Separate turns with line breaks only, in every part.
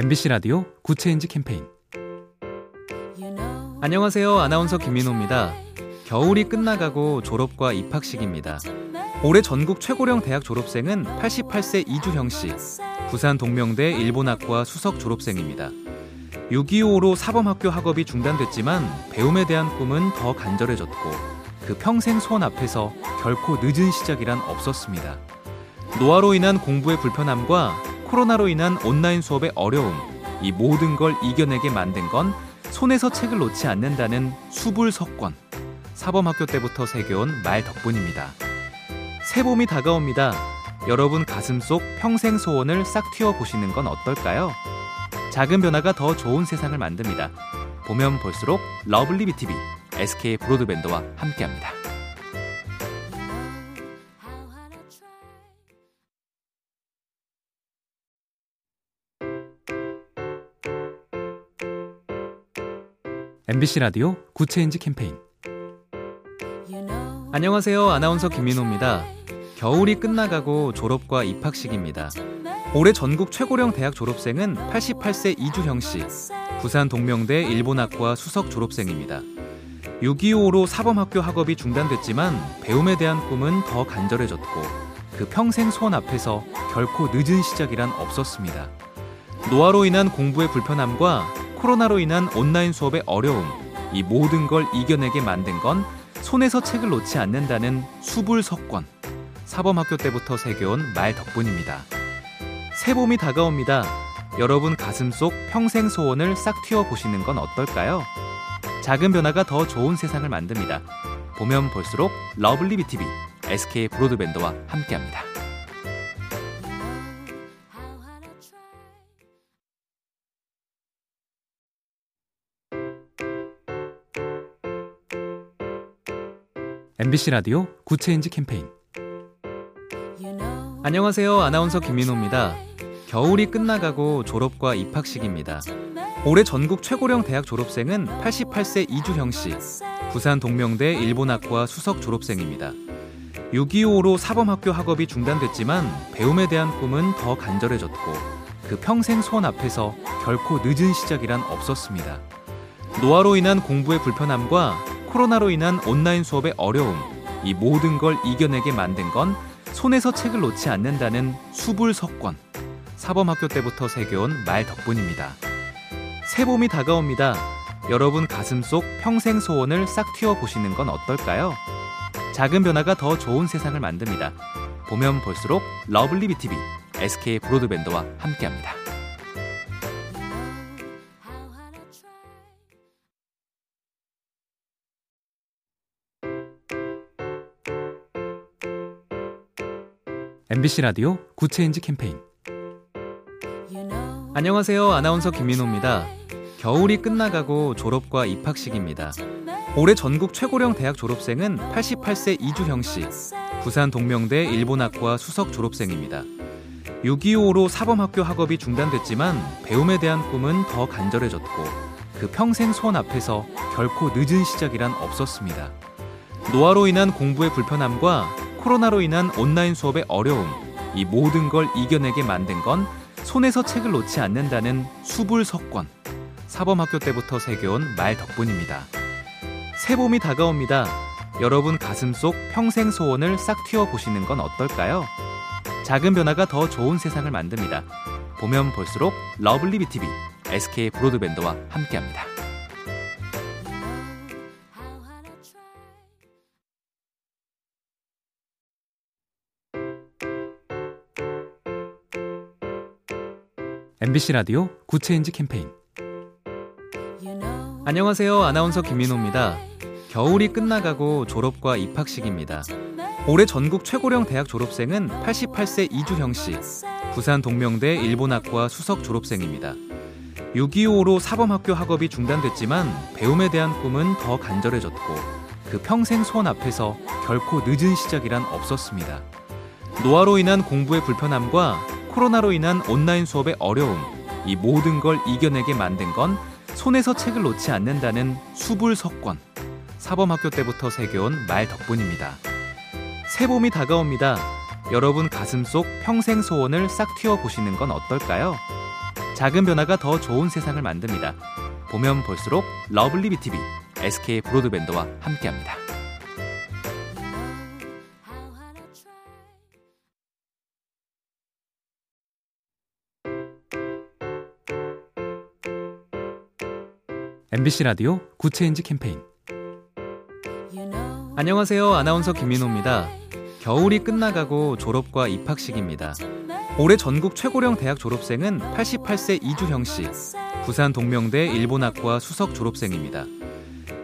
MBC 라디오 good change 캠페인 안녕하세요. 아나운서 김민호입니다. 겨울이 끝나가고 졸업과 입학식입니다. 올해 전국 최고령 대학 졸업생은 88세 이주형 씨, 부산 동명대 일본학과 수석 졸업생입니다. 6.25로 사범학교 학업이 중단됐지만 배움에 대한 꿈은 더 간절해졌고 그 평생 소원 앞에서 결코 늦은 시작이란 없었습니다. 노화로 인한 공부의 불편함과 코로나로 인한 온라인 수업의 어려움, 이 모든 걸 이겨내게 만든 건 손에서 책을 놓지 않는다는 수불석권. 사범학교 때부터 새겨온 말 덕분입니다. 새봄이 다가옵니다. 여러분 가슴 속 평생 소원을 싹 틔워보시는 건 어떨까요? 작은 변화가 더 좋은 세상을 만듭니다. 보면 볼수록 lovely B tv SK 브로드밴드와 함께합니다. MBC 라디오 good change 캠페인 안녕하세요. 아나운서 김민호입니다. 겨울이 끝나가고 졸업과 입학식입니다. 올해 전국 최고령 대학 졸업생은 88세 이주형 씨, 부산 동명대 일본학과 수석 졸업생입니다. 6.25로 사범학교 학업이 중단됐지만 배움에 대한 꿈은 더 간절해졌고 그 평생 소원 앞에서 결코 늦은 시작이란 없었습니다. 노화로 인한 공부의 불편함과 코로나로 인한 온라인 수업의 어려움, 이 모든 걸 이겨내게 만든 건 손에서 책을 놓지 않는다는 수불석권. 사범학교 때부터 새겨온 말 덕분입니다. 새봄이 다가옵니다. 여러분 가슴 속 평생 소원을 싹 틔워보시는 건 어떨까요? 작은 변화가 더 좋은 세상을 만듭니다. 보면 볼수록 러블리 비티비 SK 브로드밴드와 함께합니다. MBC 라디오 Good Change 캠페인 안녕하세요. 아나운서 김민호입니다. 겨울이 끝나가고 졸업과 입학 시기입니다. 올해 전국 최고령 대학 졸업생은 88세 이주형 씨, 부산 동명대 일본학과 수석 졸업생입니다. 6.25로 사범학교 학업이 중단됐지만 배움에 대한 꿈은 더 간절해졌고 그 평생 소원 앞에서 결코 늦은 시작이란 없었습니다. 노화로 인한 공부의 불편함과 코로나로 인한 온라인 수업의 어려움, 이 모든 걸 이겨내게 만든 건 손에서 책을 놓지 않는다는 수불석권. 사범학교 때부터 새겨온 말 덕분입니다. 새봄이 다가옵니다. 여러분 가슴 속 평생 소원을 싹 틔워보시는 건 어떨까요? 작은 변화가 더 좋은 세상을 만듭니다. 보면 볼수록 러블리 비티비 SK 브로드밴드와 함께합니다. MBC 라디오 Good Change 캠페인 안녕하세요. 아나운서 김민호입니다. 겨울이 끝나가고 졸업과 입학 시기입니다. 올해 전국 최고령 대학 졸업생은 88세 이주형 씨, 부산 동명대 일본학과 수석 졸업생입니다. 6.25로 사범학교 학업이 중단됐지만 배움에 대한 꿈은 더 간절해졌고 그 평생 소원 앞에서 결코 늦은 시작이란 없었습니다. 노화로 인한 공부의 불편함과 코로나로 인한 온라인 수업의 어려움, 이 모든 걸 이겨내게 만든 건 손에서 책을 놓지 않는다는 수불석권. 사범학교 때부터 새겨온 말 덕분입니다. 새봄이 다가옵니다. 여러분 가슴 속 평생 소원을 싹 틔워보시는 건 어떨까요? 작은 변화가 더 좋은 세상을 만듭니다. 보면 볼수록 러블리 비티비 SK 브로드밴드와 함께합니다. MBC 라디오 Good Change 캠페인 안녕하세요. 아나운서 김민호입니다. 겨울이 끝나가고 졸업과 입학 시기입니다. 올해 전국 최고령 대학 졸업생은 88세 이주형 씨, 부산 동명대 일본학과 수석 졸업생입니다. 6.25로 사범학교 학업이 중단됐지만 배움에 대한 꿈은 더 간절해졌고 그 평생 소원 앞에서 결코 늦은 시작이란 없었습니다. 노화로 인한 공부의 불편함과 코로나로 인한 온라인 수업의 어려움, 이 모든 걸 이겨내게 만든 건 손에서 책을 놓지 않는다는 수불석권. 사범학교 때부터 새겨온 말 덕분입니다. 새봄이 다가옵니다. 여러분 가슴 속 평생 소원을 싹 틔워보시는 건 어떨까요? 작은 변화가 더 좋은 세상을 만듭니다. 보면 볼수록 러블리 비티비 SK 브로드밴드와 함께합니다. MBC 라디오 Good Change 캠페인 안녕하세요. 아나운서 김민호입니다. 겨울이 끝나가고 졸업과 입학 시기입니다. 올해 전국 최고령 대학 졸업생은 88세 이주형 씨, 부산 동명대 일본학과 수석 졸업생입니다.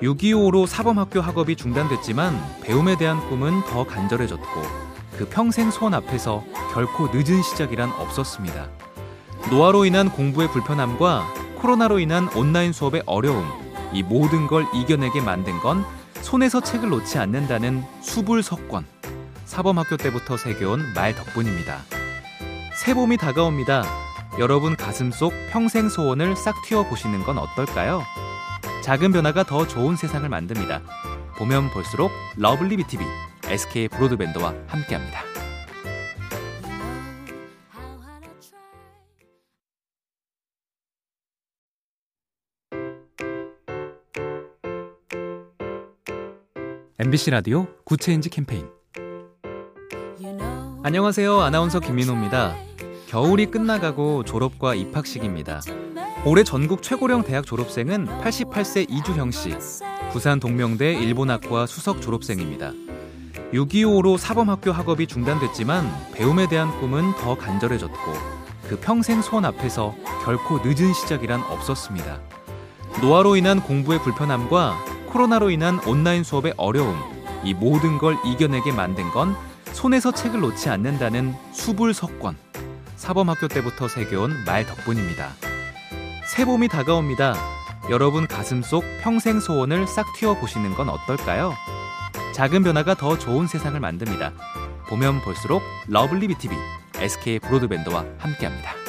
6.25로 사범학교 학업이 중단됐지만 배움에 대한 꿈은 더 간절해졌고 그 평생 소원 앞에서 결코 늦은 시작이란 없었습니다. 노화로 인한 공부의 불편함과 코로나로 인한 온라인 수업의 어려움, 이 모든 걸 이겨내게 만든 건 손에서 책을 놓지 않는다는 수불석권. 사범학교 때부터 새겨온 말 덕분입니다. 새봄이 다가옵니다. 여러분 가슴 속 평생 소원을 싹 틔워 보시는 건 어떨까요? 작은 변화가 더 좋은 세상을 만듭니다. 보면 볼수록 러블리 비티비 SK 브로드밴드와 함께합니다. MBC 라디오 Good Change 캠페인 안녕하세요. 아나운서 김민호입니다. 겨울이 끝나가고 졸업과 입학 시기입니다. 올해 전국 최고령 대학 졸업생은 88세 이주형 씨, 부산 동명대 일본학과 수석 졸업생입니다. 6.25로 사범학교 학업이 중단됐지만 배움에 대한 꿈은 더 간절해졌고 그 평생 소원 앞에서 결코 늦은 시작이란 없었습니다. 노화로 인한 공부의 불편함과 코로나로 인한 온라인 수업의 어려움, 이 모든 걸 이겨내게 만든 건 손에서 책을 놓지 않는다는 수불석권. 사범학교 때부터 새겨온 말 덕분입니다. 새봄이 다가옵니다. 여러분 가슴 속 평생 소원을 싹 틔워 보시는 건 어떨까요? 작은 변화가 더 좋은 세상을 만듭니다. 보면 볼수록 러블리 비티비 SK 브로드밴드와 함께합니다.